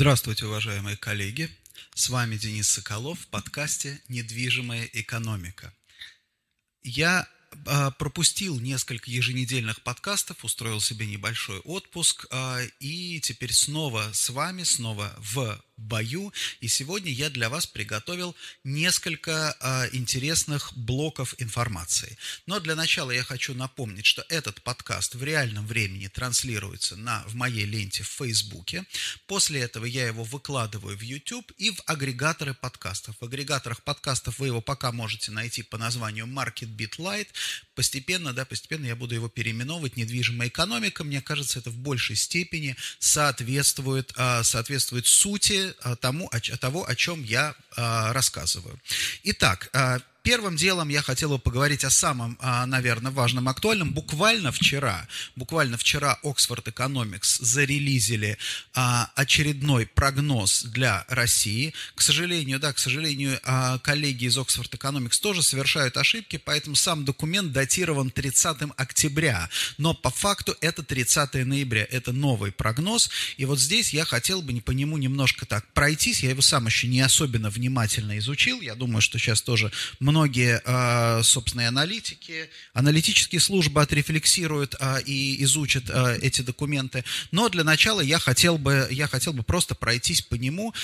Здравствуйте, уважаемые коллеги! С вами Денис Соколов в подкасте «Недвижимая экономика». Я пропустил несколько еженедельных подкастов, устроил себе небольшой отпуск, а, и теперь снова с вами, снова в бою. И сегодня я для вас приготовил несколько э, интересных блоков информации. Но для начала я хочу напомнить, что этот подкаст в реальном времени транслируется на, в моей ленте в Фейсбуке. После этого я его выкладываю в YouTube и в агрегаторы подкастов. В агрегаторах подкастов вы его пока можете найти по названию Market Beat Light. Постепенно, да, постепенно я буду его переименовывать. Недвижимая экономика, мне кажется, это в большей степени соответствует, э, соответствует сути тому, о, того, о чем я а, рассказываю. Итак, а, Первым делом я хотел бы поговорить о самом, а, наверное, важном, актуальном. Буквально вчера, буквально вчера Oxford Economics зарелизили а, очередной прогноз для России. К сожалению, да, к сожалению, а, коллеги из Oxford Economics тоже совершают ошибки, поэтому сам документ датирован 30 октября. Но по факту это 30 ноября, это новый прогноз. И вот здесь я хотел бы по нему немножко так пройтись. Я его сам еще не особенно внимательно изучил. Я думаю, что сейчас тоже многие, а, собственно, аналитики, аналитические службы отрефлексируют а, и изучат а, эти документы. Но для начала я хотел бы, я хотел бы просто пройтись по нему,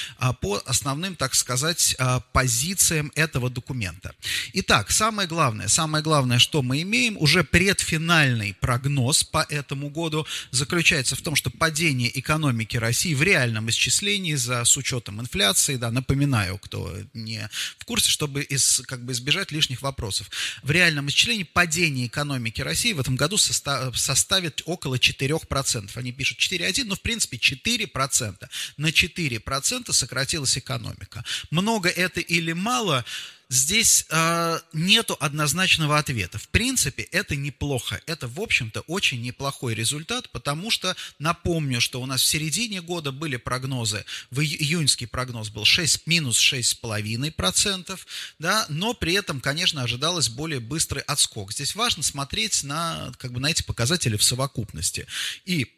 по основным, так сказать, позициям этого документа. Итак, самое главное, самое главное, что мы имеем, уже предфинальный прогноз по этому году заключается в том, что падение экономики России в реальном исчислении за, с учетом инфляции, да, напоминаю, кто не в курсе, чтобы из, как бы избежать лишних вопросов. В реальном исчислении падение экономики России в этом году составит около 4%. Они пишут 4,1, но в принципе 4%. На 4% сократилась экономика. Много это или мало – здесь э, нету однозначного ответа. В принципе, это неплохо. Это, в общем-то, очень неплохой результат, потому что, напомню, что у нас в середине года были прогнозы, в июньский прогноз был 6, минус 6,5%, да, но при этом, конечно, ожидалось более быстрый отскок. Здесь важно смотреть на, как бы, на эти показатели в совокупности. И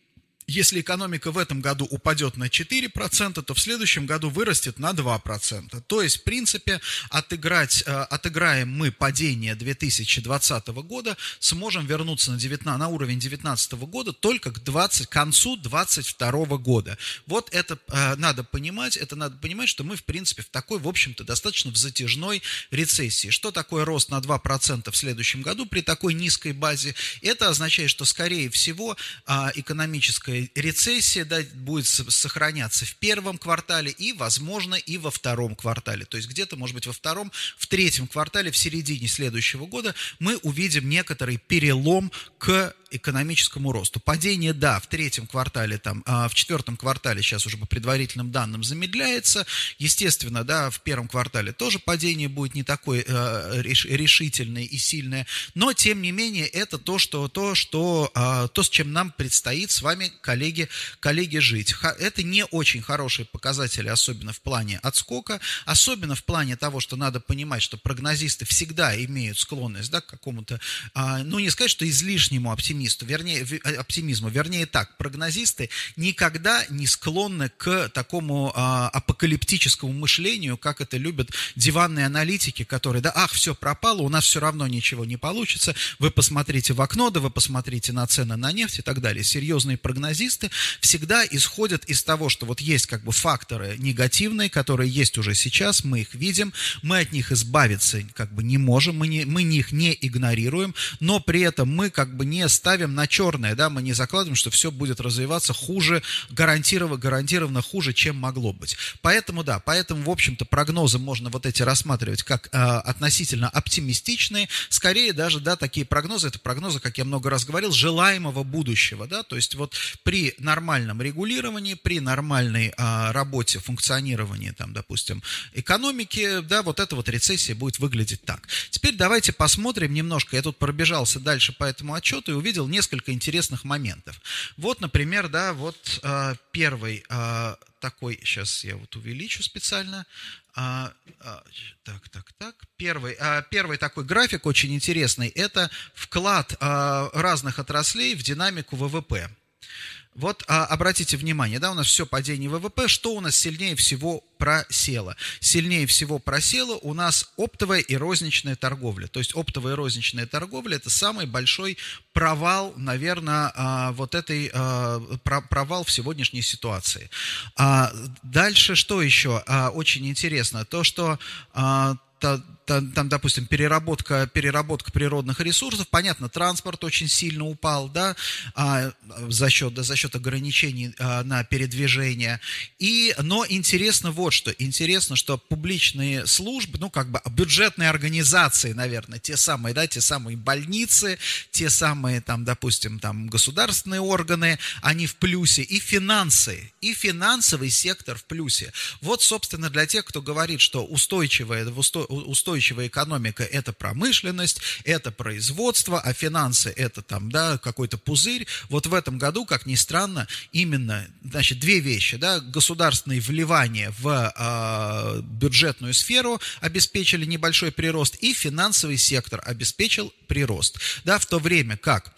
если экономика в этом году упадет на 4%, то в следующем году вырастет на 2%. То есть, в принципе, отыграть, э, отыграем мы падение 2020 года, сможем вернуться на, 19, на уровень 2019 года только к, 20, к концу 2022 года. Вот это э, надо понимать, это надо понимать, что мы, в принципе, в такой, в общем-то, достаточно в затяжной рецессии. Что такое рост на 2% в следующем году при такой низкой базе? Это означает, что, скорее всего, э, экономическая рецессия да, будет сохраняться в первом квартале и, возможно, и во втором квартале. То есть где-то, может быть, во втором, в третьем квартале, в середине следующего года мы увидим некоторый перелом к экономическому росту. Падение, да, в третьем квартале, там, а в четвертом квартале, сейчас уже по предварительным данным, замедляется. Естественно, да, в первом квартале тоже падение будет не такое э, решительное и сильное, но, тем не менее, это то, что, то, что, э, то с чем нам предстоит с вами, коллеги, коллеги, жить. Это не очень хорошие показатели, особенно в плане отскока, особенно в плане того, что надо понимать, что прогнозисты всегда имеют склонность да, к какому-то, э, ну, не сказать, что излишнему оптимизму, оптимисту, вернее, э, оптимизму, вернее так, прогнозисты никогда не склонны к такому а, апокалиптическому мышлению, как это любят диванные аналитики, которые, да, ах, все пропало, у нас все равно ничего не получится, вы посмотрите в окно, да вы посмотрите на цены на нефть и так далее. Серьезные прогнозисты всегда исходят из того, что вот есть как бы факторы негативные, которые есть уже сейчас, мы их видим, мы от них избавиться как бы не можем, мы, не, мы их не игнорируем, но при этом мы как бы не ставим ставим на черное, да, мы не закладываем, что все будет развиваться хуже, гарантированно, гарантированно хуже, чем могло быть. Поэтому, да, поэтому, в общем-то, прогнозы можно вот эти рассматривать как э, относительно оптимистичные, скорее даже, да, такие прогнозы, это прогнозы, как я много раз говорил, желаемого будущего, да, то есть вот при нормальном регулировании, при нормальной э, работе, функционировании, там, допустим, экономики, да, вот эта вот рецессия будет выглядеть так. Теперь давайте посмотрим немножко, я тут пробежался дальше по этому отчету и увидел, увидел несколько интересных моментов. Вот, например, да, вот э, первый э, такой, сейчас я вот увеличу специально, а, а, так, так, так. Первый, а, первый такой график очень интересный. Это вклад а, разных отраслей в динамику ВВП. Вот а, обратите внимание, да, у нас все падение ВВП, что у нас сильнее всего просело? Сильнее всего просело у нас оптовая и розничная торговля. То есть оптовая и розничная торговля – это самый большой провал, наверное, а, вот этой, а, провал в сегодняшней ситуации. А, дальше что еще очень интересно? То, что там, там, допустим, переработка, переработка природных ресурсов, понятно, транспорт очень сильно упал, да, а, за, счет, да, за счет ограничений а, на передвижение. И, но интересно вот что, интересно, что публичные службы, ну, как бы бюджетные организации, наверное, те самые, да, те самые больницы, те самые, там, допустим, там, государственные органы, они в плюсе, и финансы, и финансовый сектор в плюсе. Вот, собственно, для тех, кто говорит, что устойчивая, устойчивая устойчивая экономика – это промышленность, это производство, а финансы – это там, да, какой-то пузырь. Вот в этом году, как ни странно, именно, значит, две вещи, да, государственные вливания в э, бюджетную сферу обеспечили небольшой прирост, и финансовый сектор обеспечил прирост, да, в то время как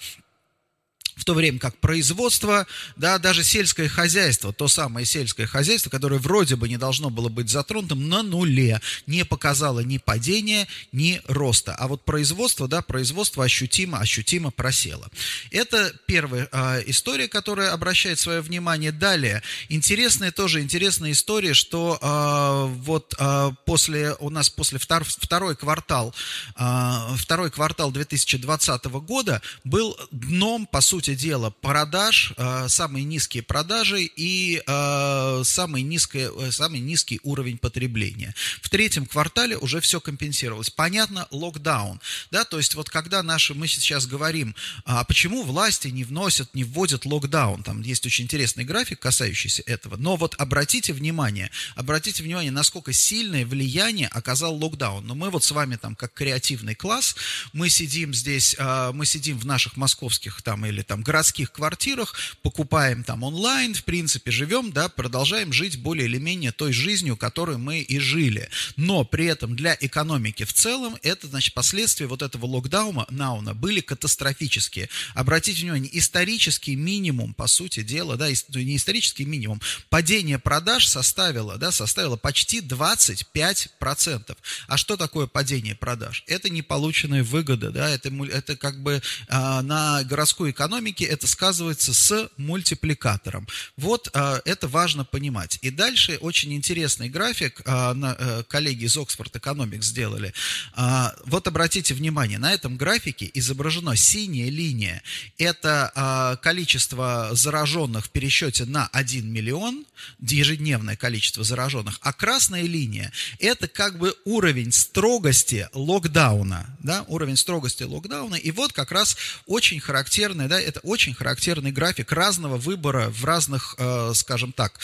то время как производство, да, даже сельское хозяйство, то самое сельское хозяйство, которое вроде бы не должно было быть затронутым, на нуле, не показало ни падения, ни роста. А вот производство, да, производство ощутимо, ощутимо просело. Это первая э, история, которая обращает свое внимание. Далее, интересная тоже интересная история, что э, вот э, после, у нас после втор, второй квартал, э, второй квартал 2020 года был дном, по сути дела, продаж, э, самые низкие продажи и э, самый, низкий, э, самый низкий уровень потребления. В третьем квартале уже все компенсировалось. Понятно, локдаун. Да, то есть вот когда наши, мы сейчас говорим, а почему власти не вносят, не вводят локдаун, там есть очень интересный график, касающийся этого, но вот обратите внимание, обратите внимание, насколько сильное влияние оказал локдаун. Но мы вот с вами там как креативный класс, мы сидим здесь, мы сидим в наших московских там или там городских квартирах, покупаем там онлайн, в принципе, живем, да, продолжаем жить более или менее той жизнью, которой мы и жили. Но при этом для экономики в целом это, значит, последствия вот этого локдауна науна были катастрофические. Обратите внимание, исторический минимум, по сути дела, да, не исторический минимум, падение продаж составило, да, составило почти 25%. А что такое падение продаж? Это неполученная выгода, да, это, это как бы а, на городской экономике экономики это сказывается с мультипликатором. Вот а, это важно понимать. И дальше очень интересный график а, а, коллеги из Oxford Economics сделали. А, вот обратите внимание, на этом графике изображена синяя линия. Это количество зараженных в пересчете на 1 миллион, ежедневное количество зараженных, а красная линия – это как бы уровень строгости локдауна, да, уровень строгости локдауна. И вот как раз очень характерный, да, это очень характерный график разного выбора в разных, э, скажем так,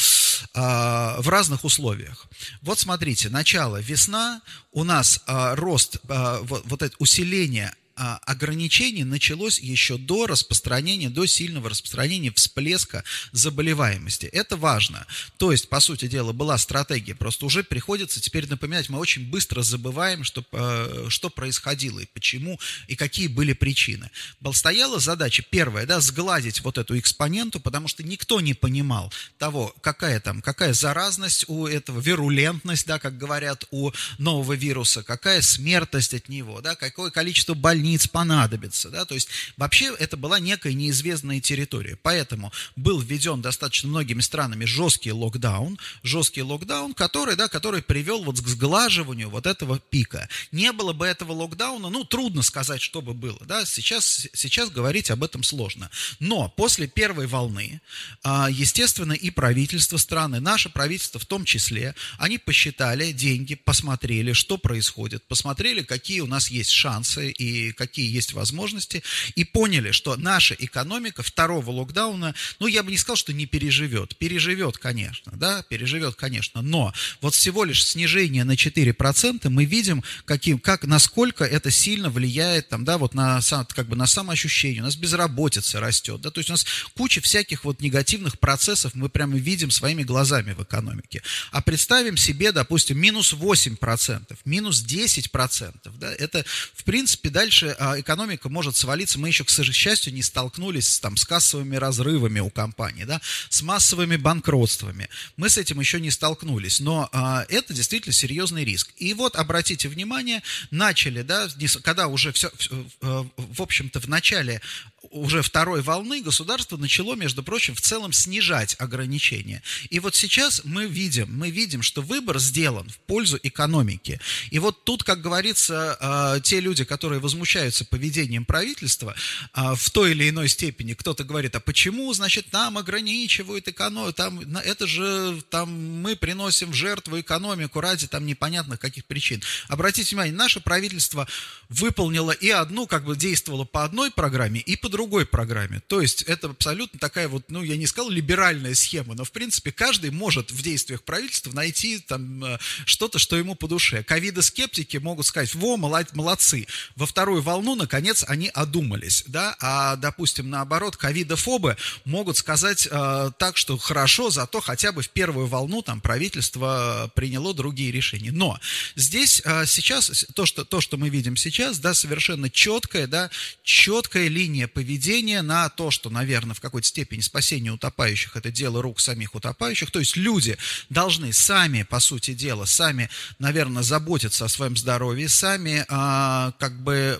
э, в разных условиях. Вот смотрите, начало весна, у нас э, рост, вот, это усиление ограничений началось еще до распространения, до сильного распространения всплеска заболеваемости. Это важно. То есть, по сути дела, была стратегия. Просто уже приходится теперь напоминать, мы очень быстро забываем, что, э, что происходило и почему, и какие были причины. Стояла задача первая, да, сгладить вот эту экспоненту, потому что никто не понимал того, какая там, какая заразность у этого, вирулентность, да, как говорят, у нового вируса, какая смертность от него, да, какое количество больных больниц понадобится. Да? То есть вообще это была некая неизвестная территория. Поэтому был введен достаточно многими странами жесткий локдаун, жесткий локдаун, который, да, который привел вот к сглаживанию вот этого пика. Не было бы этого локдауна, ну, трудно сказать, что бы было. Да? Сейчас, сейчас говорить об этом сложно. Но после первой волны, а, естественно, и правительство страны, наше правительство в том числе, они посчитали деньги, посмотрели, что происходит, посмотрели, какие у нас есть шансы и какие есть возможности, и поняли, что наша экономика второго локдауна, ну, я бы не сказал, что не переживет. Переживет, конечно, да, переживет, конечно, но вот всего лишь снижение на 4% мы видим, каким, как, насколько это сильно влияет там, да, вот на, как бы на самоощущение, у нас безработица растет, да, то есть у нас куча всяких вот негативных процессов мы прямо видим своими глазами в экономике. А представим себе, допустим, минус 8%, минус 10%, да, это, в принципе, дальше а, экономика может свалиться, мы еще, к счастью, не столкнулись там, с кассовыми разрывами у компании, да, с массовыми банкротствами. Мы с этим еще не столкнулись, но а, это действительно серьезный риск. И вот, обратите внимание, начали, да, когда уже все, в общем-то, в начале уже второй волны государство начало, между прочим, в целом снижать ограничения. И вот сейчас мы видим, мы видим, что выбор сделан в пользу экономики. И вот тут, как говорится, а, те люди, которые возмущаются поведением правительства, а, в той или иной степени кто-то говорит, а почему, значит, нам ограничивают экономику, там, это же там мы приносим в жертву экономику ради там непонятных каких причин. Обратите внимание, наше правительство выполнило и одну, как бы действовало по одной программе, и по другой программе. То есть это абсолютно такая вот, ну, я не сказал либеральная схема, но, в принципе, каждый может в действиях правительства найти там э, что-то, что ему по душе. Ковида-скептики могут сказать, во, молодцы. Во вторую волну, наконец, они одумались, да, а, допустим, наоборот, ковидофобы могут сказать э, так, что хорошо, зато хотя бы в первую волну там правительство приняло другие решения. Но здесь э, сейчас то, что, то, что мы видим сейчас, да, совершенно четкая, да, четкая линия поведения поведение на то, что, наверное, в какой-то степени спасение утопающих – это дело рук самих утопающих. То есть люди должны сами, по сути дела, сами, наверное, заботиться о своем здоровье, сами а, как бы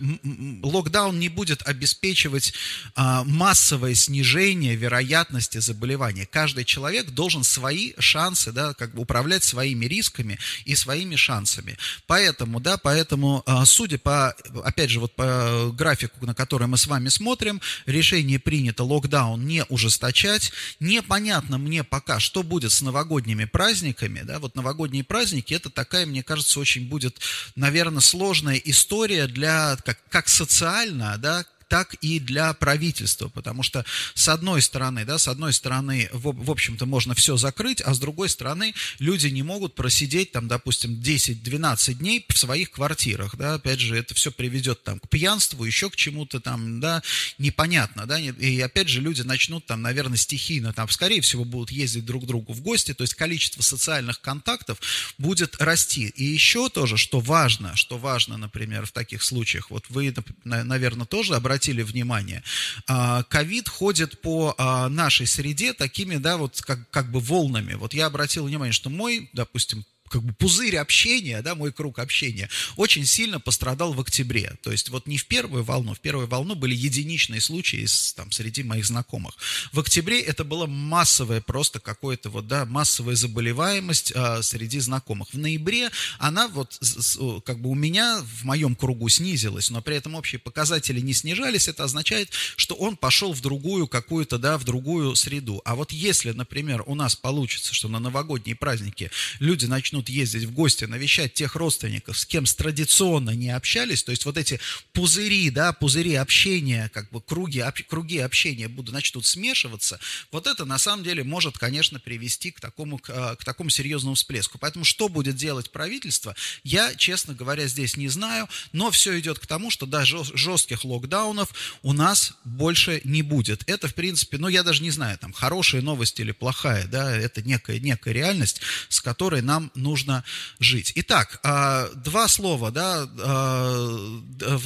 локдаун не будет обеспечивать а, массовое снижение вероятности заболевания. Каждый человек должен свои шансы, да, как бы управлять своими рисками и своими шансами. Поэтому, да, поэтому, а, судя по, опять же, вот по графику, на который мы с вами смотрим. Решение принято локдаун не ужесточать. Непонятно мне пока, что будет с новогодними праздниками. Да? Вот новогодние праздники, это такая, мне кажется, очень будет, наверное, сложная история для, как, как социально, да, так и для правительства, потому что с одной стороны, да, с одной стороны, в, в общем-то, можно все закрыть, а с другой стороны, люди не могут просидеть там, допустим, 10-12 дней в своих квартирах, да, опять же, это все приведет там к пьянству, еще к чему-то там, да, непонятно, да, и опять же люди начнут там, наверное, стихийно, там, скорее всего, будут ездить друг к другу в гости, то есть количество социальных контактов будет расти. И еще тоже, что важно, что важно, например, в таких случаях, вот вы, наверное, тоже обратите обратили внимание, а, ковид ходит по а, нашей среде такими, да, вот как, как бы волнами. Вот я обратил внимание, что мой, допустим, как бы пузырь общения, да, мой круг общения, очень сильно пострадал в октябре. То есть вот не в первую волну, в первую волну были единичные случаи из, там, среди моих знакомых. В октябре это было массовое просто какое-то вот, да, массовая заболеваемость а, среди знакомых. В ноябре она вот с, как бы у меня в моем кругу снизилась, но при этом общие показатели не снижались. Это означает, что он пошел в другую какую-то, да, в другую среду. А вот если, например, у нас получится, что на новогодние праздники люди начнут начнут ездить в гости, навещать тех родственников, с кем традиционно не общались, то есть вот эти пузыри, да, пузыри общения, как бы круги, об, круги общения будут, начнут смешиваться, вот это на самом деле может, конечно, привести к такому, к, а, к такому серьезному всплеску. Поэтому что будет делать правительство, я, честно говоря, здесь не знаю, но все идет к тому, что даже жестких локдаунов у нас больше не будет. Это, в принципе, ну, я даже не знаю, там, хорошая новость или плохая, да, это некая, некая реальность, с которой нам нужно жить. Итак, а, два слова, да, а,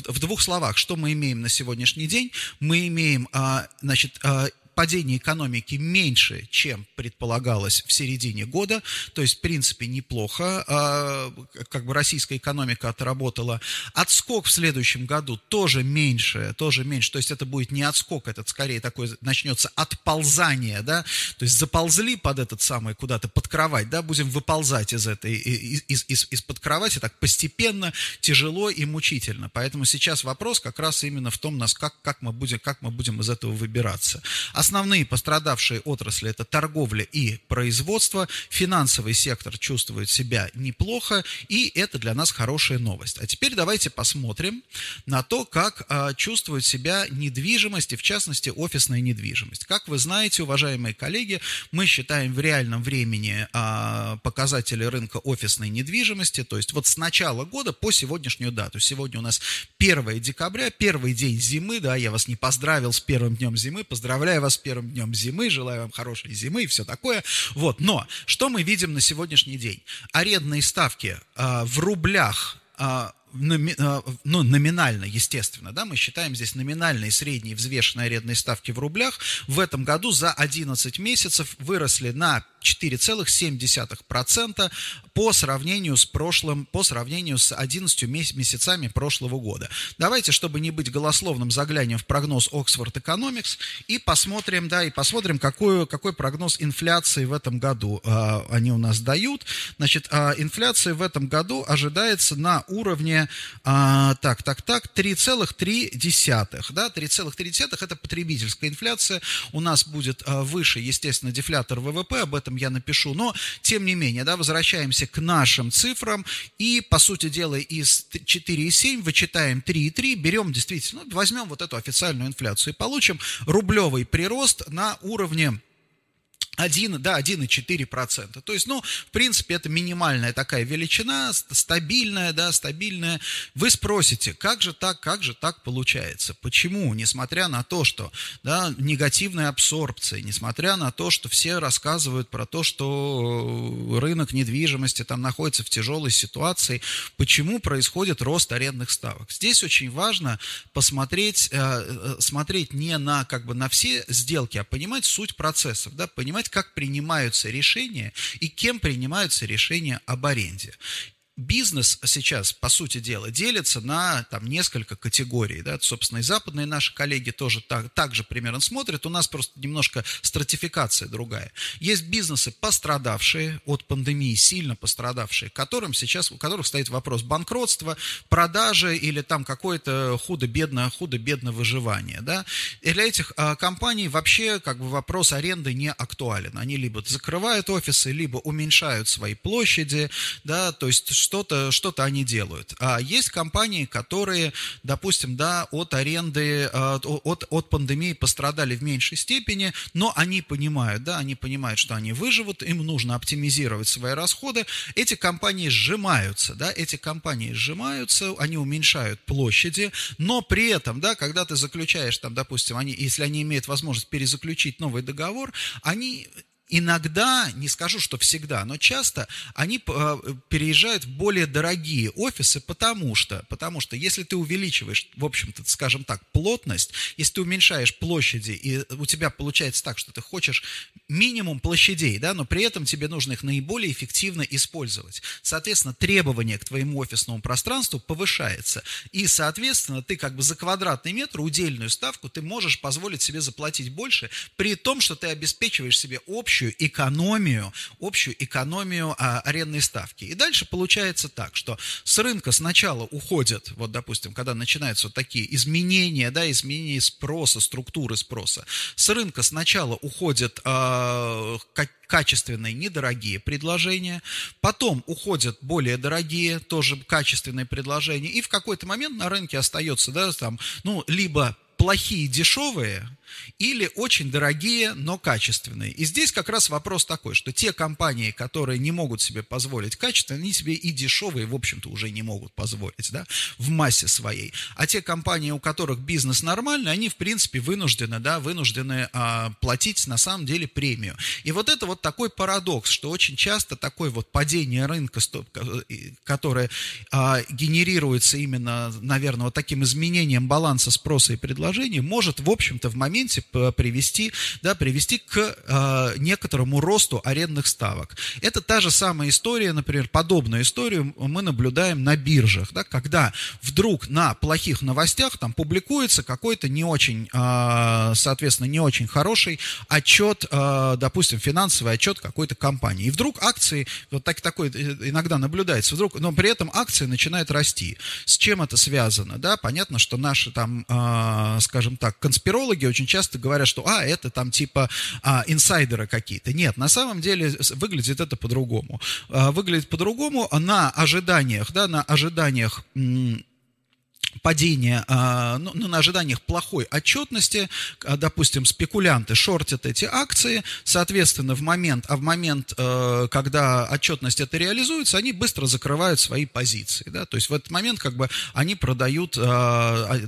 в двух словах, что мы имеем на сегодняшний день. Мы имеем, а, значит, падение экономики меньше, чем предполагалось в середине года, то есть, в принципе, неплохо, а, как бы российская экономика отработала. Отскок в следующем году тоже меньше, тоже меньше, то есть это будет не отскок, это скорее такое начнется отползание, да, то есть заползли под этот самый куда-то под кровать, да, будем выползать из этой, из, из, из-под кровати так постепенно, тяжело и мучительно. Поэтому сейчас вопрос как раз именно в том, нас, как, как, мы будем, как мы будем из этого выбираться. Основные пострадавшие отрасли – это торговля и производство. Финансовый сектор чувствует себя неплохо, и это для нас хорошая новость. А теперь давайте посмотрим на то, как а, чувствует себя недвижимость, и в частности офисная недвижимость. Как вы знаете, уважаемые коллеги, мы считаем в реальном времени а, показатели рынка офисной недвижимости, то есть вот с начала года по сегодняшнюю дату. Сегодня у нас 1 декабря, первый день зимы, да, я вас не поздравил с первым днем зимы, поздравляю вас первым днем зимы, желаю вам хорошей зимы и все такое. Вот, но что мы видим на сегодняшний день? Арендные ставки э, в рублях э, ну, номинально, естественно, да, мы считаем здесь номинальные средние взвешенные арендные ставки в рублях, в этом году за 11 месяцев выросли на 4,7% по сравнению с прошлым, по сравнению с 11 месяцами прошлого года. Давайте, чтобы не быть голословным, заглянем в прогноз Oxford Economics и посмотрим, да, и посмотрим, какой, какой прогноз инфляции в этом году э, они у нас дают. Значит, э, инфляция в этом году ожидается на уровне, э, так, так, так, 3,3, да, 3,3 это потребительская инфляция. У нас будет э, выше, естественно, дефлятор ВВП, об этом этом я напишу. Но, тем не менее, да, возвращаемся к нашим цифрам и, по сути дела, из 4,7 вычитаем 3,3, берем действительно, возьмем вот эту официальную инфляцию и получим рублевый прирост на уровне 1, да, 1,4%. То есть, ну, в принципе, это минимальная такая величина, стабильная, да, стабильная. Вы спросите, как же так, как же так получается? Почему, несмотря на то, что, да, негативная абсорбция, несмотря на то, что все рассказывают про то, что рынок недвижимости там находится в тяжелой ситуации, почему происходит рост арендных ставок? Здесь очень важно посмотреть, э, э, смотреть не на, как бы, на все сделки, а понимать суть процессов, да, понимать, как принимаются решения и кем принимаются решения об аренде бизнес сейчас, по сути дела, делится на там, несколько категорий. Да? Собственно, и западные наши коллеги тоже так, так же примерно смотрят. У нас просто немножко стратификация другая. Есть бизнесы, пострадавшие от пандемии, сильно пострадавшие, которым сейчас, у которых стоит вопрос банкротства, продажи или там какое-то худо-бедно, худо-бедно выживание. Да? И для этих а, компаний вообще как бы вопрос аренды не актуален. Они либо закрывают офисы, либо уменьшают свои площади, да, то есть что-то что они делают. А есть компании, которые, допустим, да, от аренды, а, от, от пандемии пострадали в меньшей степени, но они понимают, да, они понимают, что они выживут, им нужно оптимизировать свои расходы. Эти компании сжимаются, да, эти компании сжимаются, они уменьшают площади, но при этом, да, когда ты заключаешь там, допустим, они, если они имеют возможность перезаключить новый договор, они иногда, не скажу, что всегда, но часто они э, переезжают в более дорогие офисы, потому что, потому что если ты увеличиваешь, в общем-то, скажем так, плотность, если ты уменьшаешь площади, и у тебя получается так, что ты хочешь минимум площадей, да, но при этом тебе нужно их наиболее эффективно использовать. Соответственно, требование к твоему офисному пространству повышается. И, соответственно, ты как бы за квадратный метр удельную ставку ты можешь позволить себе заплатить больше, при том, что ты обеспечиваешь себе общую общую экономию, общую экономию а, арендной ставки. И дальше получается так, что с рынка сначала уходят, вот, допустим, когда начинаются вот такие изменения, да, изменения спроса, структуры спроса, с рынка сначала уходят а, качественные, недорогие предложения, потом уходят более дорогие, тоже качественные предложения, и в какой-то момент на рынке остается, да, там, ну, либо плохие, дешевые, или очень дорогие, но качественные. И здесь как раз вопрос такой, что те компании, которые не могут себе позволить качественные, они себе и дешевые, в общем-то, уже не могут позволить, да, в массе своей. А те компании, у которых бизнес нормальный, они, в принципе, вынуждены, да, вынуждены а, платить, на самом деле, премию. И вот это вот такой парадокс, что очень часто такое вот падение рынка, которое а, генерируется именно, наверное, вот таким изменением баланса спроса и предложения, может, в общем-то, в момент моменте привести, да, привести к э, некоторому росту арендных ставок. Это та же самая история, например, подобную историю мы наблюдаем на биржах, да, когда вдруг на плохих новостях там публикуется какой-то не очень, э, соответственно, не очень хороший отчет, э, допустим, финансовый отчет какой-то компании. И вдруг акции, вот так, такой иногда наблюдается, вдруг, но при этом акции начинают расти. С чем это связано? Да? Понятно, что наши там, э, скажем так, конспирологи очень часто говорят, что, а, это там типа а, инсайдеры какие-то. Нет, на самом деле выглядит это по-другому. А, выглядит по-другому на ожиданиях, да, на ожиданиях падение, а, ну, ну, на ожиданиях плохой отчетности, а, допустим, спекулянты шортят эти акции, соответственно, в момент, а в момент, э, когда отчетность это реализуется, они быстро закрывают свои позиции, да, то есть в этот момент как бы они продают, а,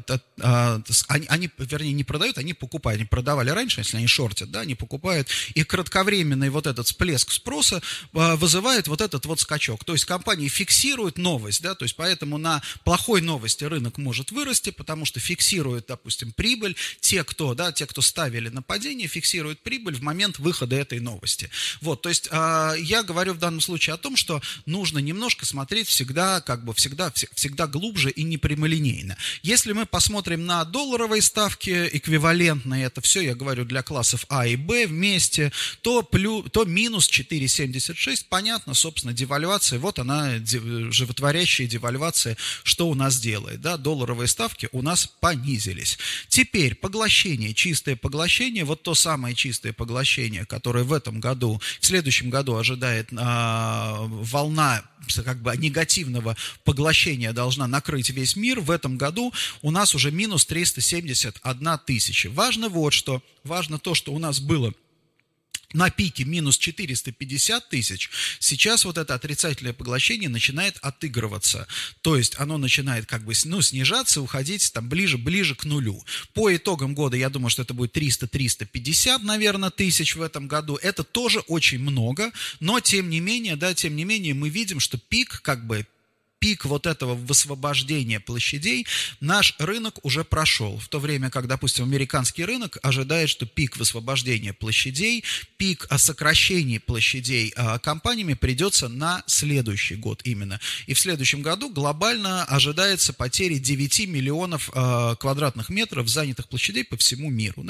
они, вернее, не продают, они покупают, они продавали раньше, если они шортят, да, они покупают, и кратковременный вот этот всплеск спроса вызывает вот этот вот скачок, то есть компании фиксируют новость, да, то есть поэтому на плохой новости рынок рынок может вырасти, потому что фиксируют, допустим, прибыль. Те, кто, да, те, кто ставили на падение, фиксируют прибыль в момент выхода этой новости. Вот, то есть э, я говорю в данном случае о том, что нужно немножко смотреть всегда, как бы всегда, всегда глубже и непрямолинейно. Если мы посмотрим на долларовые ставки, эквивалентные, это все, я говорю, для классов А и Б вместе, то, плюс, то минус 4,76, понятно, собственно, девальвация, вот она, животворящая девальвация, что у нас делает, да, долларовые ставки у нас понизились. Теперь поглощение, чистое поглощение, вот то самое чистое поглощение, которое в этом году, в следующем году ожидает а, волна как бы негативного поглощения должна накрыть весь мир, в этом году у нас уже минус 371 тысяча. Важно вот что, важно то, что у нас было на пике минус 450 тысяч, сейчас вот это отрицательное поглощение начинает отыгрываться. То есть оно начинает как бы ну, снижаться, уходить там ближе, ближе к нулю. По итогам года я думаю, что это будет 300-350, наверное, тысяч в этом году. Это тоже очень много, но тем не менее, да, тем не менее мы видим, что пик как бы пик вот этого высвобождения площадей наш рынок уже прошел. В то время как, допустим, американский рынок ожидает, что пик высвобождения площадей, пик о сокращении площадей а, компаниями придется на следующий год именно. И в следующем году глобально ожидается потери 9 миллионов а, квадратных метров занятых площадей по всему миру.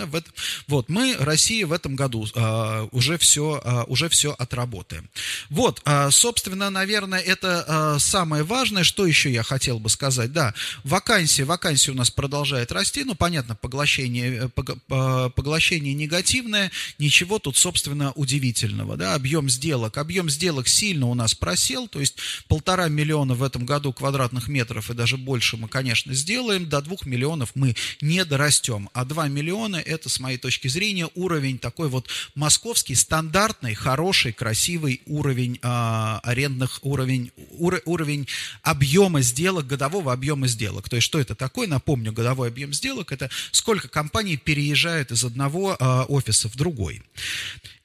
Вот, мы, Россия, в этом году а, уже, все, уже все отработаем. Вот, собственно, наверное, это самое важное важное, что еще я хотел бы сказать, да, вакансия, вакансия у нас продолжает расти, ну, понятно, поглощение, э, поглощение негативное, ничего тут, собственно, удивительного, да, объем сделок, объем сделок сильно у нас просел, то есть полтора миллиона в этом году квадратных метров и даже больше мы, конечно, сделаем, до двух миллионов мы не дорастем, а два миллиона это, с моей точки зрения, уровень такой вот московский, стандартный, хороший, красивый уровень э, арендных, уровень, ур, уровень объема сделок, годового объема сделок. То есть что это такое? Напомню, годовой объем сделок – это сколько компаний переезжают из одного а, офиса в другой.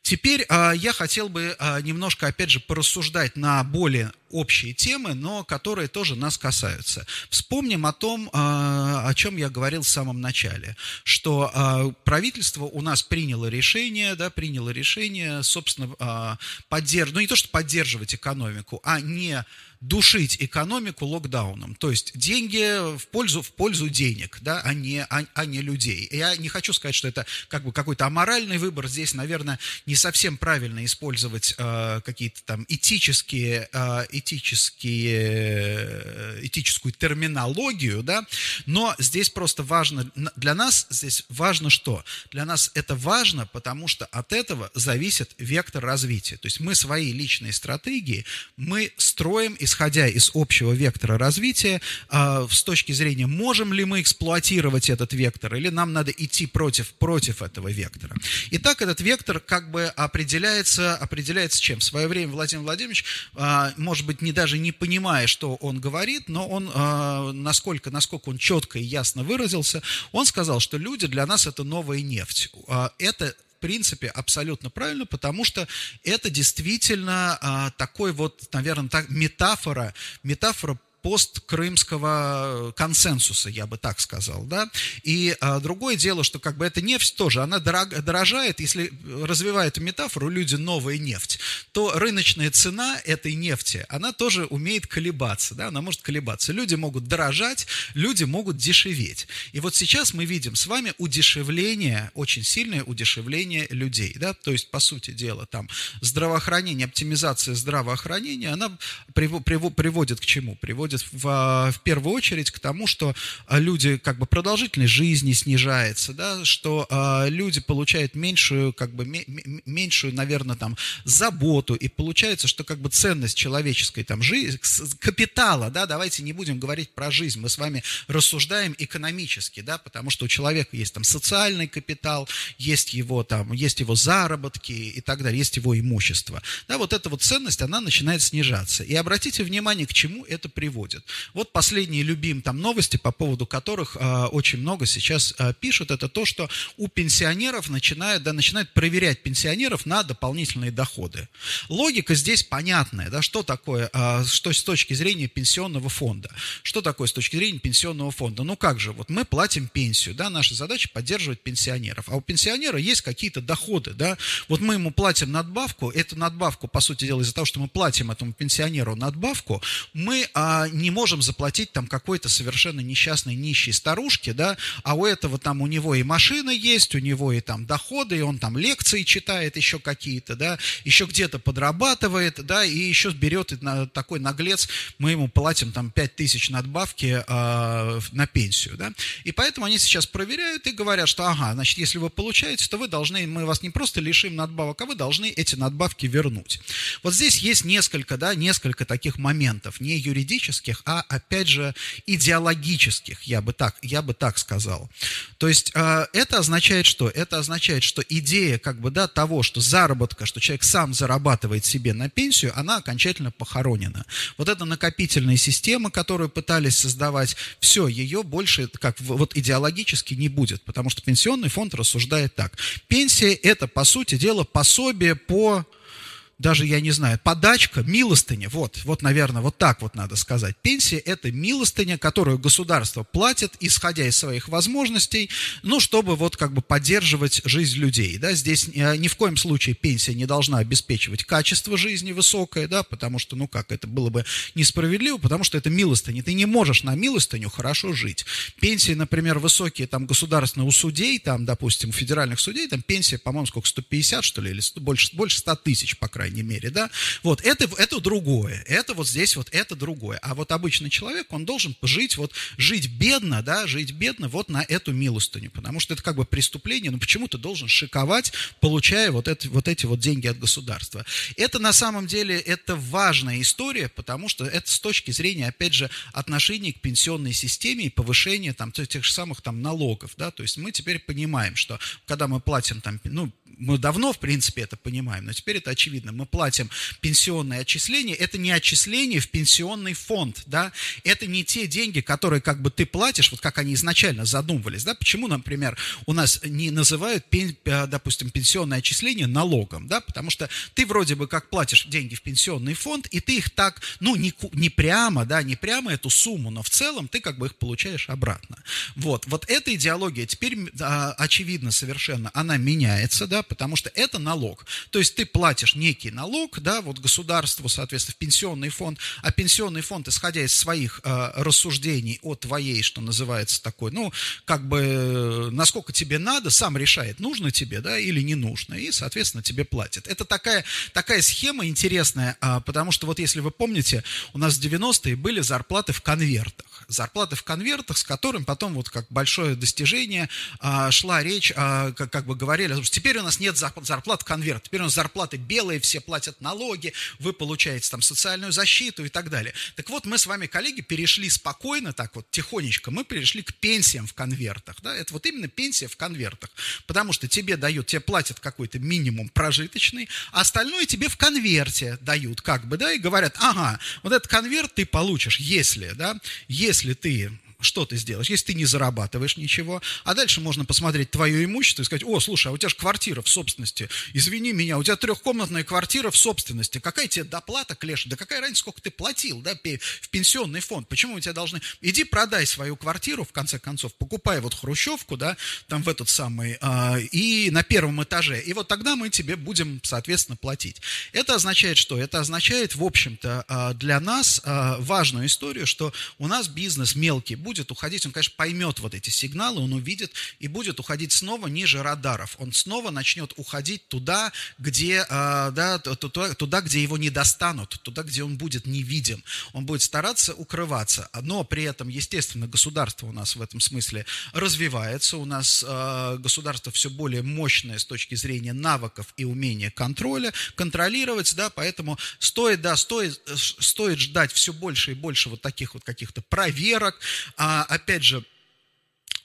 Теперь а, я хотел бы а, немножко, опять же, порассуждать на более общие темы, но которые тоже нас касаются. Вспомним о том, а, о чем я говорил в самом начале, что а, правительство у нас приняло решение, да, приняло решение, собственно, а, поддерживать, ну не то, что поддерживать экономику, а не душить экономику локдауном. То есть деньги в пользу, в пользу денег, да, а, не, а, а не людей. Я не хочу сказать, что это как бы какой-то аморальный выбор. Здесь, наверное, не совсем правильно использовать э, какие-то там этические, э, этические, э, этическую терминологию, да, но здесь просто важно, для нас здесь важно что? Для нас это важно, потому что от этого зависит вектор развития. То есть мы свои личные стратегии, мы строим и исходя из общего вектора развития, а, с точки зрения, можем ли мы эксплуатировать этот вектор, или нам надо идти против, против этого вектора. Итак, этот вектор как бы определяется, определяется чем? В свое время Владимир Владимирович, а, может быть, не даже не понимая, что он говорит, но он, а, насколько, насколько он четко и ясно выразился, он сказал, что люди для нас это новая нефть. Это принципе, абсолютно правильно, потому что это действительно а, такой вот, наверное, так, метафора, метафора посткрымского консенсуса, я бы так сказал, да. И а, другое дело, что как бы эта нефть тоже, она дорог, дорожает, если развивая эту метафору, люди новая нефть, то рыночная цена этой нефти, она тоже умеет колебаться, да, она может колебаться. Люди могут дорожать, люди могут дешеветь. И вот сейчас мы видим с вами удешевление, очень сильное удешевление людей, да, то есть, по сути дела, там здравоохранение, оптимизация здравоохранения, она приводит к чему? Приводит приводит в, в первую очередь к тому, что люди, как бы, продолжительность жизни снижается, да, что люди получают меньшую, как бы, меньшую, наверное, там, заботу, и получается, что, как бы, ценность человеческой, там, жизни, капитала, да, давайте не будем говорить про жизнь, мы с вами рассуждаем экономически, да, потому что у человека есть там социальный капитал, есть его там, есть его заработки и так далее, есть его имущество. Да, вот эта вот ценность, она начинает снижаться. И обратите внимание, к чему это приводит. Вот последние любим там новости, по поводу которых э, очень много сейчас э, пишут, это то, что у пенсионеров начинают, да, начинают проверять пенсионеров на дополнительные доходы. Логика здесь понятная, да, что такое, э, что с точки зрения пенсионного фонда. Что такое с точки зрения пенсионного фонда? Ну как же, вот мы платим пенсию, да, наша задача поддерживать пенсионеров, а у пенсионера есть какие-то доходы, да, вот мы ему платим надбавку, эту надбавку, по сути дела, из-за того, что мы платим этому пенсионеру надбавку, мы а, не можем заплатить там какой-то совершенно несчастной нищей старушке, да, а у этого там у него и машина есть, у него и там доходы, и он там лекции читает еще какие-то, да, еще где-то подрабатывает, да, и еще берет такой наглец, мы ему платим там 5 тысяч надбавки э, на пенсию, да, и поэтому они сейчас проверяют и говорят, что, ага, значит, если вы получаете, то вы должны, мы вас не просто лишим надбавок, а вы должны эти надбавки вернуть. Вот здесь есть несколько, да, несколько таких моментов, не юридических, а, опять же, идеологических, я бы так, я бы так сказал. То есть э, это означает что? Это означает, что идея, как бы, да, того, что заработка, что человек сам зарабатывает себе на пенсию, она окончательно похоронена. Вот эта накопительная система, которую пытались создавать, все, ее больше, как вот идеологически не будет, потому что пенсионный фонд рассуждает так. Пенсия – это, по сути дела, пособие по даже, я не знаю, подачка, милостыня, вот, вот, наверное, вот так вот надо сказать. Пенсия – это милостыня, которую государство платит, исходя из своих возможностей, ну, чтобы вот как бы поддерживать жизнь людей, да, здесь э, ни в коем случае пенсия не должна обеспечивать качество жизни высокое, да, потому что, ну как, это было бы несправедливо, потому что это милостыня, ты не можешь на милостыню хорошо жить. Пенсии, например, высокие там государственные у судей, там, допустим, у федеральных судей, там пенсия, по-моему, сколько, 150, что ли, или больше, больше 100 тысяч, по крайней крайней мере, да, вот, это, это другое, это вот здесь вот, это другое, а вот обычный человек, он должен жить, вот, жить бедно, да, жить бедно вот на эту милостыню, потому что это как бы преступление, но почему ты должен шиковать, получая вот, это, вот эти вот деньги от государства. Это на самом деле, это важная история, потому что это с точки зрения, опять же, отношений к пенсионной системе и повышения там тех же самых там налогов, да, то есть мы теперь понимаем, что когда мы платим там, ну, мы давно, в принципе, это понимаем, но теперь это очевидно. Мы платим пенсионные отчисления, это не отчисление в пенсионный фонд, да, это не те деньги, которые как бы ты платишь, вот как они изначально задумывались, да, почему, например, у нас не называют, э, допустим, пенсионное отчисление налогом, да, потому что ты вроде бы как платишь деньги в пенсионный фонд, и ты их так, ну, не, не прямо, да, не прямо эту сумму, но в целом ты как бы их получаешь обратно. Вот, вот эта идеология теперь, а, очевидно совершенно, она меняется, да, потому что это налог. То есть ты платишь некий налог, да, вот государству, соответственно, в пенсионный фонд, а пенсионный фонд, исходя из своих э, рассуждений о твоей, что называется, такой, ну, как бы, э, насколько тебе надо, сам решает, нужно тебе, да, или не нужно, и, соответственно, тебе платят. Это такая, такая схема интересная, э, потому что вот если вы помните, у нас в 90-е были зарплаты в конвертах. Зарплаты в конвертах, с которым потом вот как большое достижение э, шла речь, э, как, как бы говорили, теперь у нас нет зарплат конверт, теперь у нас зарплаты белые, все платят налоги, вы получаете там социальную защиту и так далее. Так вот, мы с вами, коллеги, перешли спокойно, так вот, тихонечко, мы перешли к пенсиям в конвертах, да, это вот именно пенсия в конвертах, потому что тебе дают, тебе платят какой-то минимум прожиточный, а остальное тебе в конверте дают, как бы, да, и говорят, ага, вот этот конверт ты получишь, если, да, если ты что ты сделаешь, если ты не зарабатываешь ничего, а дальше можно посмотреть твое имущество и сказать, о, слушай, а у тебя же квартира в собственности, извини меня, у тебя трехкомнатная квартира в собственности, какая тебе доплата, Клеша, да какая разница, сколько ты платил, да, в пенсионный фонд, почему у тебя должны, иди продай свою квартиру, в конце концов, покупай вот хрущевку, да, там в этот самый, э, и на первом этаже, и вот тогда мы тебе будем, соответственно, платить. Это означает что? Это означает, в общем-то, э, для нас э, важную историю, что у нас бизнес мелкий будет уходить, он, конечно, поймет вот эти сигналы, он увидит и будет уходить снова ниже радаров. Он снова начнет уходить туда, где, э, да, туда, туда, где его не достанут, туда, где он будет невидим. Он будет стараться укрываться. Но при этом, естественно, государство у нас в этом смысле развивается. У нас э, государство все более мощное с точки зрения навыков и умения контроля, контролировать, да, поэтому стоит, да, стоит, стоит ждать все больше и больше вот таких вот каких-то проверок. А, опять же,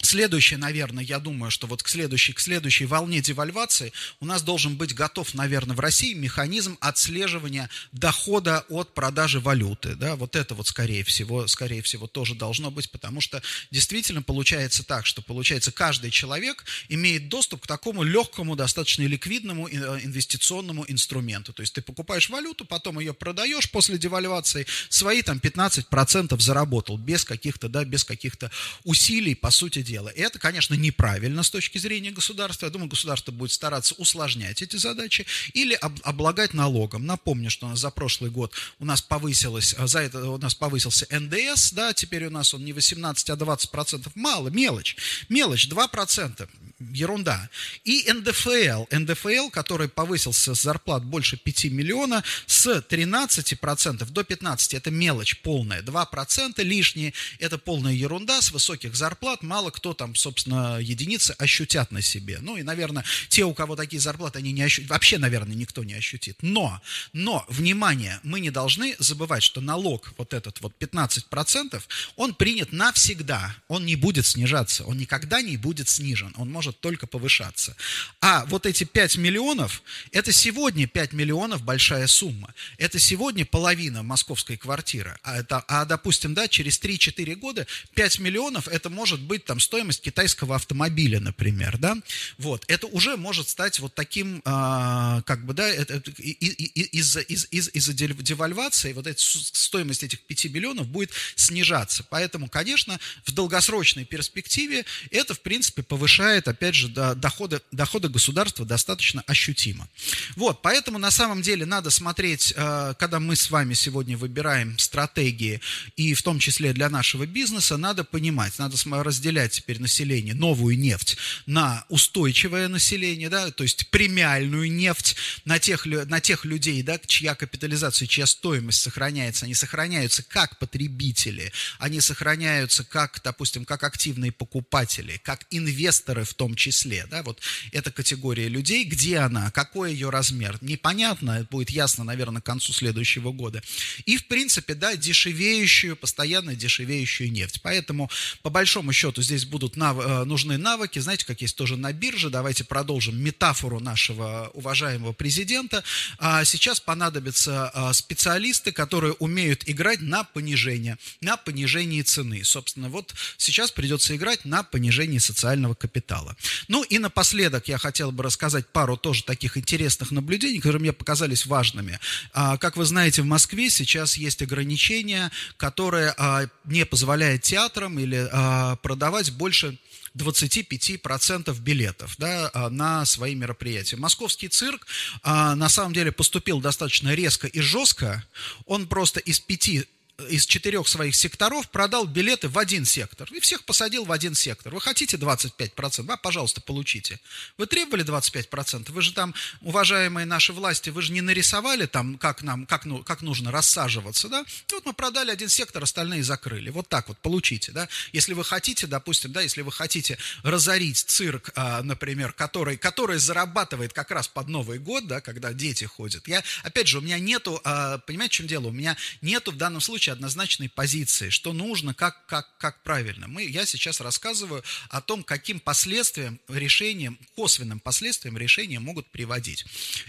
Следующее, наверное, я думаю, что вот к следующей, к следующей волне девальвации у нас должен быть готов, наверное, в России механизм отслеживания дохода от продажи валюты. Да? Вот это вот, скорее всего, скорее всего, тоже должно быть, потому что действительно получается так, что получается каждый человек имеет доступ к такому легкому, достаточно ликвидному э, инвестиционному инструменту. То есть ты покупаешь валюту, потом ее продаешь после девальвации, свои там 15% заработал без каких-то, да, без каких-то усилий, по сути дела. И это, конечно, неправильно с точки зрения государства. Я думаю, государство будет стараться усложнять эти задачи или облагать налогом. Напомню, что за прошлый год у нас повысилось, за это у нас повысился НДС, да, теперь у нас он не 18, а 20 процентов. Мало, мелочь. Мелочь, 2 процента ерунда. И НДФЛ, НДФЛ, который повысился с зарплат больше 5 миллиона, с 13% до 15%, это мелочь полная, 2% лишние, это полная ерунда, с высоких зарплат мало кто там, собственно, единицы ощутят на себе. Ну и, наверное, те, у кого такие зарплаты, они не ощутят, вообще, наверное, никто не ощутит. Но, но, внимание, мы не должны забывать, что налог, вот этот вот 15%, он принят навсегда, он не будет снижаться, он никогда не будет снижен, он может может только повышаться. А вот эти 5 миллионов, это сегодня 5 миллионов большая сумма. Это сегодня половина московской квартиры. А, это, а допустим, да, через 3-4 года 5 миллионов, это может быть там стоимость китайского автомобиля, например, да. Вот, это уже может стать вот таким, а, как бы, да, из-за из, из, из девальвации вот эта стоимость этих 5 миллионов будет снижаться. Поэтому, конечно, в долгосрочной перспективе это, в принципе, повышает, опять же, доходы, доходы государства достаточно ощутимо. Вот, поэтому на самом деле надо смотреть, э, когда мы с вами сегодня выбираем стратегии, и в том числе для нашего бизнеса, надо понимать, надо разделять теперь население, новую нефть на устойчивое население, да, то есть премиальную нефть на тех, на тех людей, да, чья капитализация, чья стоимость сохраняется, они сохраняются как потребители, они сохраняются как, допустим, как активные покупатели, как инвесторы в том том числе. Да, вот эта категория людей, где она, какой ее размер, непонятно, будет ясно, наверное, к концу следующего года. И, в принципе, да, дешевеющую, постоянно дешевеющую нефть. Поэтому, по большому счету, здесь будут нав... Э, нужны навыки, знаете, как есть тоже на бирже. Давайте продолжим метафору нашего уважаемого президента. А сейчас понадобятся а, специалисты, которые умеют играть на понижение, на понижении цены. Собственно, вот сейчас придется играть на понижении социального капитала. Ну и напоследок я хотел бы рассказать пару тоже таких интересных наблюдений, которые мне показались важными. А, как вы знаете, в Москве сейчас есть ограничения, которые а, не позволяют театрам или а, продавать больше 25% билетов да, на свои мероприятия. Московский цирк на самом деле поступил достаточно резко и жестко. Он просто из пяти из четырех своих секторов продал билеты в один сектор. И всех посадил в один сектор. Вы хотите 25%? Да, пожалуйста, получите. Вы требовали 25%? Вы же там, уважаемые наши власти, вы же не нарисовали там, как нам, как, ну, как нужно рассаживаться, да? И вот мы продали один сектор, остальные закрыли. Вот так вот, получите, да? Если вы хотите, допустим, да, если вы хотите разорить цирк, а, например, который, который зарабатывает как раз под Новый год, да, когда дети ходят. Я, опять же, у меня нету, а, понимаете, в чем дело? У меня нету в данном случае однозначной позиции, что нужно, как, как, как правильно. Мы, я сейчас рассказываю о том, каким последствиям решением, косвенным последствиям решения могут приводить.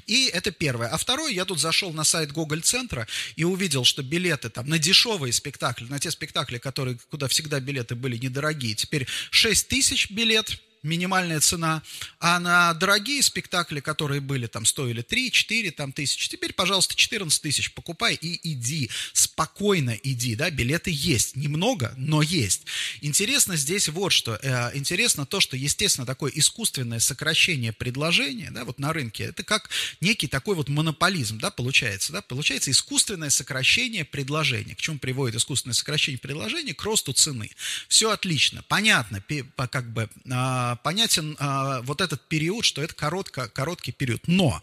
И это первое. А второе, я тут зашел на сайт Гоголь-центра и увидел, что билеты там на дешевые спектакли, на те спектакли, которые, куда всегда билеты были недорогие, теперь 6 тысяч билет – минимальная цена, а на дорогие спектакли, которые были, там, стоили 3-4 там, тысяч, теперь, пожалуйста, 14 тысяч покупай и иди, спокойно иди, да, билеты есть, немного, но есть. Интересно здесь вот что, э, интересно то, что, естественно, такое искусственное сокращение предложения, да, вот на рынке, это как некий такой вот монополизм, да, получается, да, получается искусственное сокращение предложения. К чему приводит искусственное сокращение предложения? К росту цены. Все отлично, понятно, как бы а, понятен а, вот этот период, что это коротко, короткий период. Но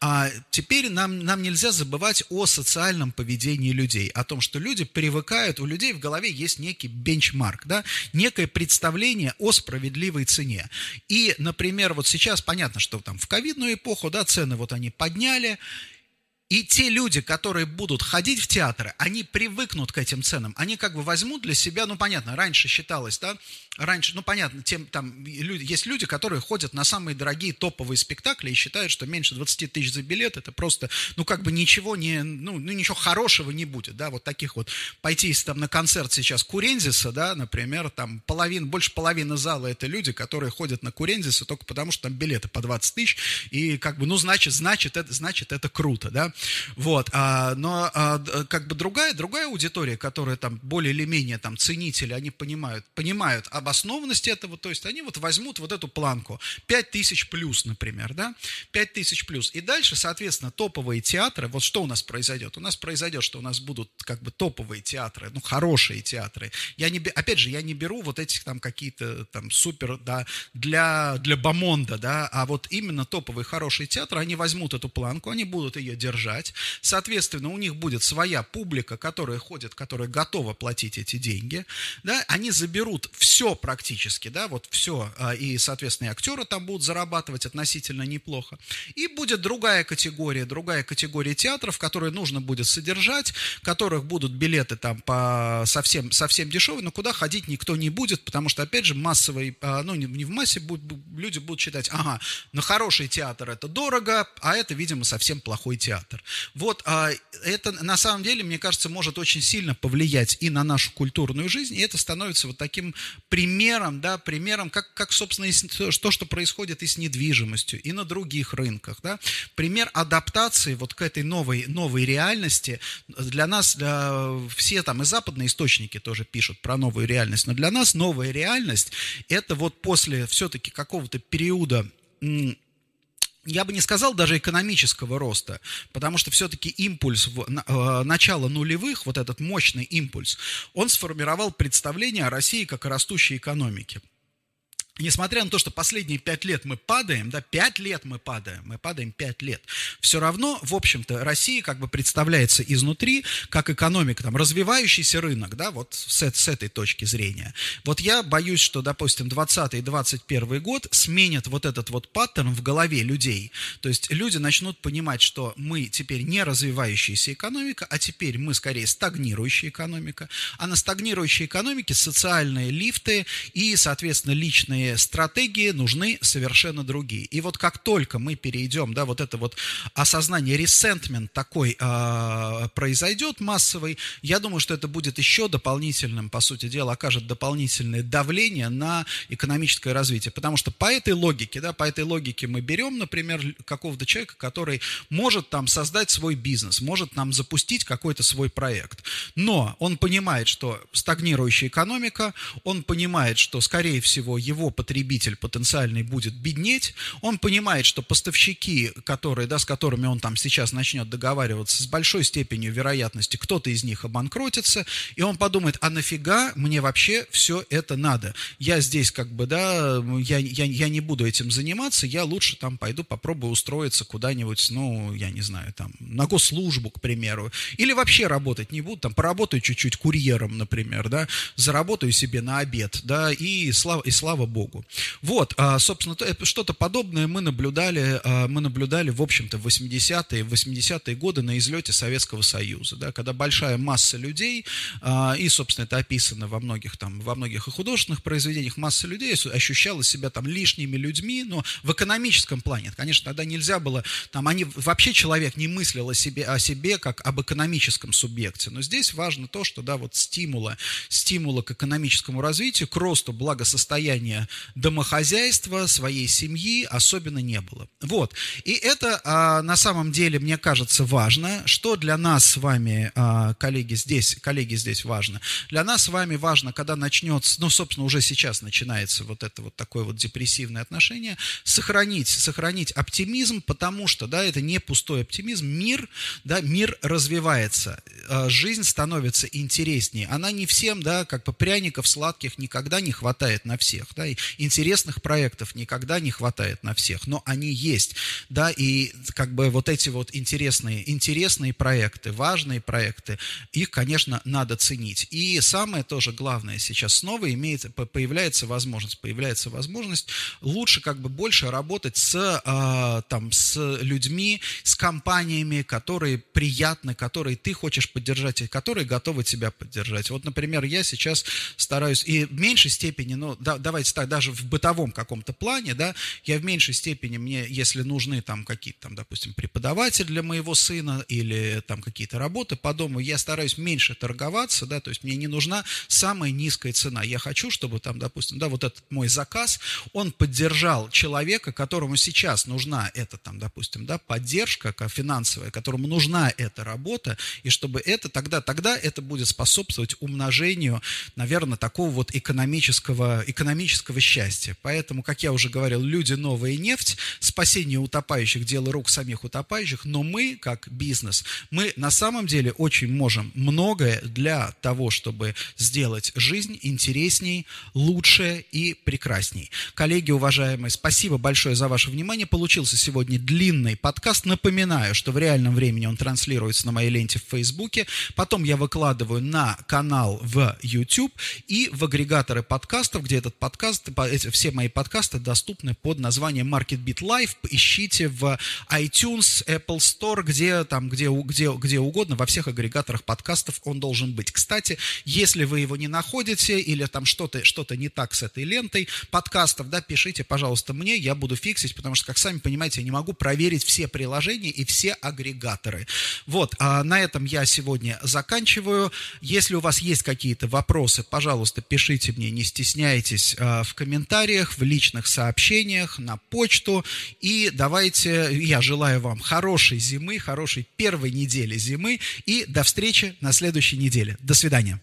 а, теперь нам, нам нельзя забывать о социальном поведении людей, о том, что люди привыкают, у людей в голове есть некий бенчмарк, да, некое представление о справедливой цене. И, например, вот сейчас понятно, что там в ковидную эпоху, да, цены вот они подняли, и те люди, которые будут ходить в театры, они привыкнут к этим ценам. Они как бы возьмут для себя, ну понятно, раньше считалось, да, раньше, ну понятно, тем, там люди, есть люди, которые ходят на самые дорогие топовые спектакли и считают, что меньше 20 тысяч за билет это просто, ну как бы ничего не, ну, ну ничего хорошего не будет, да, вот таких вот, пойти там на концерт сейчас Курензиса, да, например, там половина, больше половины зала это люди, которые ходят на Курензиса только потому, что там билеты по 20 тысяч, и как бы, ну значит, значит, это, значит, это круто, да, вот, а, но а, как бы другая, другая аудитория, которая там более или менее там ценители, они понимают, понимают обоснованность этого, то есть они вот возьмут вот эту планку, 5000 плюс, например, да, 5000 плюс, и дальше, соответственно, топовые театры, вот что у нас произойдет? У нас произойдет, что у нас будут как бы топовые театры, ну, хорошие театры. Я не, опять же, я не беру вот этих там какие-то там супер, да, для, для бомонда, да, а вот именно топовые хорошие театры, они возьмут эту планку, они будут ее держать, держать. Соответственно, у них будет своя публика, которая ходит, которая готова платить эти деньги. Да? Они заберут все практически, да, вот все. А, и, соответственно, и актеры там будут зарабатывать относительно неплохо. И будет другая категория, другая категория театров, которые нужно будет содержать, которых будут билеты там по совсем, совсем дешевые, но куда ходить никто не будет, потому что, опять же, массовый, а, ну, не в массе, люди будут считать, ага, на хороший театр это дорого, а это, видимо, совсем плохой театр. Вот, а это на самом деле, мне кажется, может очень сильно повлиять и на нашу культурную жизнь, и это становится вот таким примером, да, примером, как, как собственно, то, что происходит и с недвижимостью, и на других рынках, да, пример адаптации вот к этой новой, новой реальности. Для нас, для, все там и западные источники тоже пишут про новую реальность, но для нас новая реальность – это вот после все-таки какого-то периода я бы не сказал даже экономического роста, потому что все-таки импульс в, э, начала нулевых, вот этот мощный импульс, он сформировал представление о России как о растущей экономике несмотря на то, что последние пять лет мы падаем, да, пять лет мы падаем, мы падаем пять лет, все равно, в общем-то, Россия как бы представляется изнутри как экономика, там, развивающийся рынок, да, вот с, с этой точки зрения. Вот я боюсь, что, допустим, 20 и 21 год сменят вот этот вот паттерн в голове людей. То есть люди начнут понимать, что мы теперь не развивающаяся экономика, а теперь мы скорее стагнирующая экономика, а на стагнирующей экономике социальные лифты и, соответственно, личные стратегии нужны совершенно другие. И вот как только мы перейдем, да, вот это вот осознание, ресентмент такой э, произойдет массовый, я думаю, что это будет еще дополнительным, по сути дела, окажет дополнительное давление на экономическое развитие. Потому что по этой логике, да, по этой логике мы берем, например, какого-то человека, который может там создать свой бизнес, может нам запустить какой-то свой проект. Но он понимает, что стагнирующая экономика, он понимает, что, скорее всего, его потребитель потенциальный будет беднеть, он понимает, что поставщики, которые, да, с которыми он там сейчас начнет договариваться, с большой степенью вероятности кто-то из них обанкротится, и он подумает, а нафига мне вообще все это надо? Я здесь как бы, да, я, я, я не буду этим заниматься, я лучше там пойду попробую устроиться куда-нибудь, ну, я не знаю, там, на госслужбу, к примеру, или вообще работать не буду, там, поработаю чуть-чуть курьером, например, да, заработаю себе на обед, да, и слава, и слава богу, Богу. Вот, а, собственно, что-то подобное мы наблюдали, а, мы наблюдали, в общем-то, в 80-е, 80-е годы на излете Советского Союза, да, когда большая масса людей, а, и, собственно, это описано во многих там, во многих и художественных произведениях, масса людей ощущала себя там лишними людьми, но в экономическом плане, конечно, тогда нельзя было, там, они, вообще человек не мыслил о себе, о себе как об экономическом субъекте, но здесь важно то, что, да, вот стимула, стимула к экономическому развитию, к росту благосостояния домохозяйства, своей семьи особенно не было. Вот. И это а, на самом деле, мне кажется, важно. Что для нас с вами, а, коллеги, здесь, коллеги, здесь важно? Для нас с вами важно, когда начнется, ну, собственно, уже сейчас начинается вот это вот такое вот депрессивное отношение, сохранить, сохранить оптимизм, потому что, да, это не пустой оптимизм, мир, да, мир развивается, а, жизнь становится интереснее. Она не всем, да, как бы пряников сладких никогда не хватает на всех, да, и интересных проектов никогда не хватает на всех, но они есть, да, и как бы вот эти вот интересные, интересные проекты, важные проекты, их, конечно, надо ценить. И самое тоже главное сейчас снова имеет, появляется возможность, появляется возможность лучше как бы больше работать с, а, там, с людьми, с компаниями, которые приятны, которые ты хочешь поддержать, и которые готовы тебя поддержать. Вот, например, я сейчас стараюсь, и в меньшей степени, ну, да, давайте так, даже в бытовом каком-то плане, да, я в меньшей степени, мне, если нужны там какие-то, там, допустим, преподаватель для моего сына или там какие-то работы по дому, я стараюсь меньше торговаться, да, то есть мне не нужна самая низкая цена. Я хочу, чтобы там, допустим, да, вот этот мой заказ, он поддержал человека, которому сейчас нужна эта там, допустим, да, поддержка финансовая, которому нужна эта работа, и чтобы это тогда, тогда это будет способствовать умножению, наверное, такого вот экономического, экономического счастья. Поэтому, как я уже говорил, люди новая нефть, спасение утопающих, дело рук самих утопающих, но мы, как бизнес, мы на самом деле очень можем многое для того, чтобы сделать жизнь интересней, лучше и прекрасней. Коллеги, уважаемые, спасибо большое за ваше внимание. Получился сегодня длинный подкаст. Напоминаю, что в реальном времени он транслируется на моей ленте в Фейсбуке. Потом я выкладываю на канал в YouTube и в агрегаторы подкастов, где этот подкаст, все мои подкасты доступны под названием MarketBeat Live. Ищите в iTunes, Apple Store, где, там, где, где, где угодно, во всех агрегаторах подкастов он должен быть. Кстати, если вы его не находите или там что-то что не так с этой лентой подкастов, да, пишите, пожалуйста, мне, я буду фиксить, потому что, как сами понимаете, я не могу проверить все приложения и все агрегаторы. Вот, а на этом я сегодня заканчиваю. Если у вас есть какие-то вопросы, пожалуйста, пишите мне, не стесняйтесь а, в комментариях, в личных сообщениях, на почту. И давайте, я желаю вам хорошей зимы, хорошей первой недели зимы и до встречи на следующей неделе. До свидания.